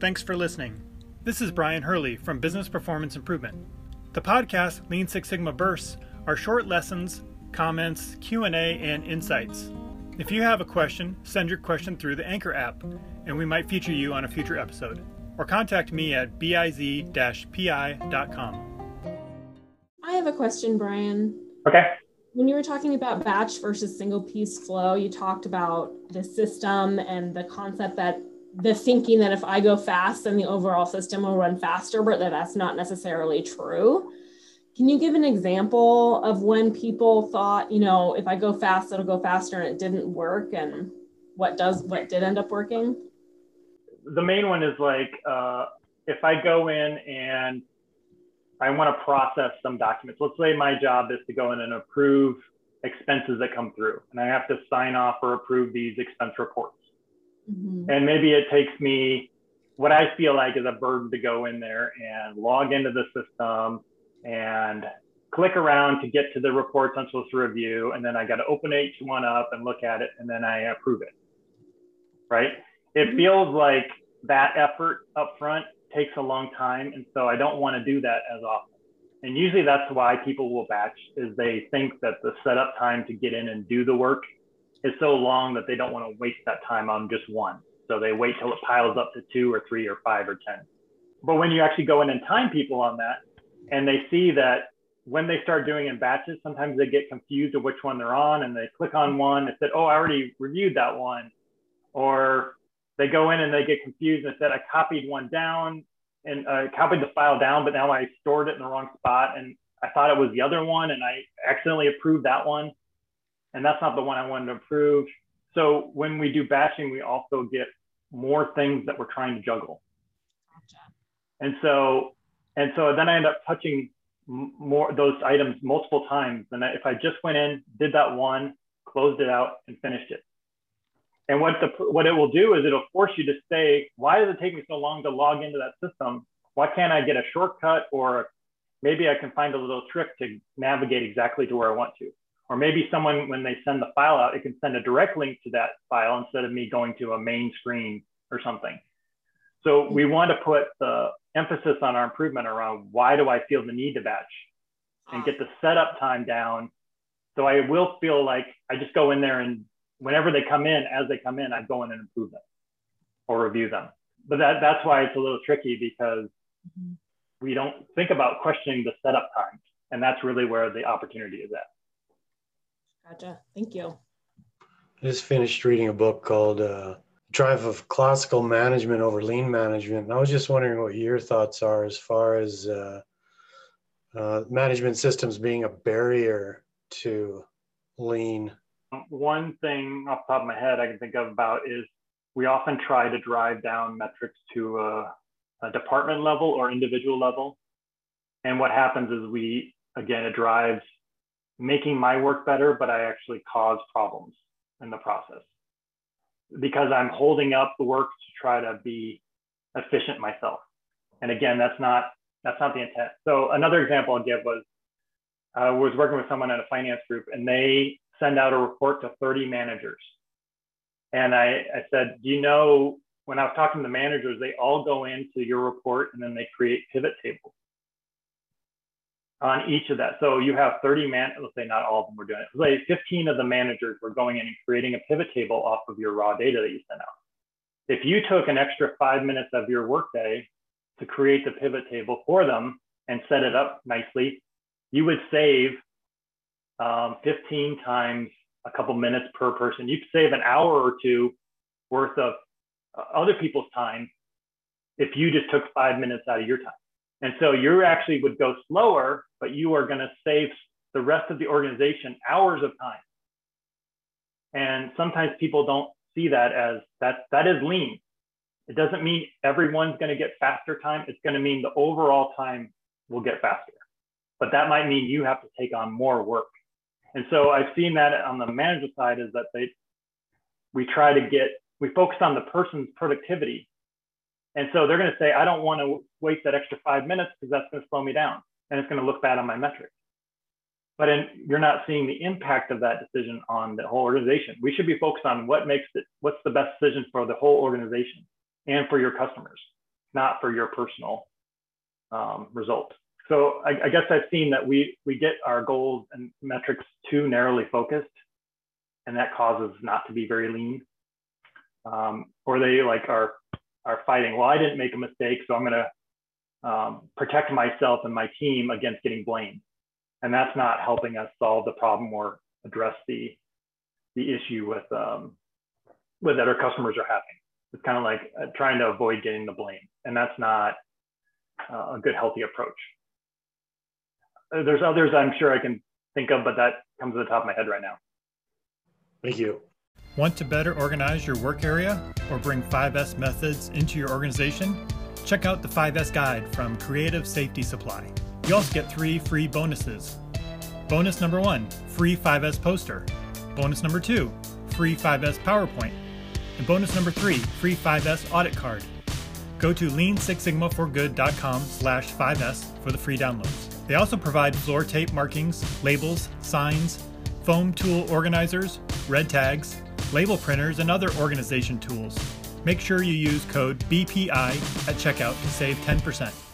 Thanks for listening. This is Brian Hurley from Business Performance Improvement. The podcast Lean Six Sigma Bursts are short lessons, comments, Q&A, and insights. If you have a question, send your question through the Anchor app, and we might feature you on a future episode. Or contact me at biz-pi.com. I have a question, Brian. Okay. When you were talking about batch versus single piece flow, you talked about the system and the concept that the thinking that if I go fast, then the overall system will run faster, but that that's not necessarily true. Can you give an example of when people thought, you know, if I go fast, it'll go faster and it didn't work and what does what did end up working? The main one is like uh, if I go in and I want to process some documents. Let's say my job is to go in and approve expenses that come through, and I have to sign off or approve these expense reports. Mm-hmm. And maybe it takes me what I feel like is a burden to go in there and log into the system and click around to get to the reports I'm supposed to review. And then I got to open each one up and look at it and then I approve it. Right. It mm-hmm. feels like that effort up front takes a long time. And so I don't want to do that as often. And usually that's why people will batch is they think that the setup time to get in and do the work is so long that they don't want to waste that time on just one. So they wait till it piles up to two or three or five or 10. But when you actually go in and time people on that and they see that when they start doing in batches, sometimes they get confused of which one they're on and they click on one and said, oh, I already reviewed that one. Or they go in and they get confused and said, I copied one down and uh, copied the file down, but now I stored it in the wrong spot. And I thought it was the other one and I accidentally approved that one and that's not the one I wanted to approve. So when we do batching, we also get more things that we're trying to juggle. Gotcha. And so, and so then I end up touching more those items multiple times than if I just went in, did that one, closed it out, and finished it. And what the what it will do is it'll force you to say, why does it take me so long to log into that system? Why can't I get a shortcut or maybe I can find a little trick to navigate exactly to where I want to? Or maybe someone, when they send the file out, it can send a direct link to that file instead of me going to a main screen or something. So we want to put the emphasis on our improvement around why do I feel the need to batch and get the setup time down. So I will feel like I just go in there and whenever they come in, as they come in, I go in and improve them or review them. But that, that's why it's a little tricky because mm-hmm. we don't think about questioning the setup times. And that's really where the opportunity is at. Gotcha. Thank you. I just finished reading a book called uh, Triumph of Classical Management over Lean Management. And I was just wondering what your thoughts are as far as uh, uh, management systems being a barrier to lean. One thing off the top of my head I can think of about is we often try to drive down metrics to a, a department level or individual level. And what happens is we, again, it drives making my work better, but I actually cause problems in the process because I'm holding up the work to try to be efficient myself. And again, that's not that's not the intent. So another example I'll give was I was working with someone at a finance group and they send out a report to 30 managers. And I, I said, do you know, when I was talking to the managers, they all go into your report and then they create pivot tables on each of that. So you have 30 man, let's say not all of them were doing it. Like 15 of the managers were going in and creating a pivot table off of your raw data that you sent out. If you took an extra five minutes of your workday to create the pivot table for them and set it up nicely, you would save um, 15 times a couple minutes per person. You could save an hour or two worth of uh, other people's time if you just took five minutes out of your time. And so you actually would go slower, but you are going to save the rest of the organization hours of time. And sometimes people don't see that as that that is lean. It doesn't mean everyone's going to get faster time. It's going to mean the overall time will get faster. But that might mean you have to take on more work. And so I've seen that on the manager side is that they we try to get we focus on the person's productivity and so they're going to say, I don't want to waste that extra five minutes because that's going to slow me down and it's going to look bad on my metrics. But in, you're not seeing the impact of that decision on the whole organization. We should be focused on what makes it, what's the best decision for the whole organization and for your customers. not for your personal um, result. So I, I guess I've seen that we we get our goals and metrics too narrowly focused, and that causes not to be very lean. Um, or they like are are fighting. Well, I didn't make a mistake, so I'm going to um, protect myself and my team against getting blamed, and that's not helping us solve the problem or address the the issue with um, with that our customers are having. It's kind of like uh, trying to avoid getting the blame, and that's not uh, a good, healthy approach. Uh, there's others I'm sure I can think of, but that comes to the top of my head right now. Thank you. Want to better organize your work area or bring 5S methods into your organization? Check out the 5S guide from Creative Safety Supply. You also get three free bonuses. Bonus number one free 5S poster. Bonus number two free 5S PowerPoint. And bonus number three free 5S audit card. Go to lean6sigmaforgood.com slash 5S for the free downloads. They also provide floor tape markings, labels, signs, foam tool organizers, red tags, label printers, and other organization tools. Make sure you use code BPI at checkout to save 10%.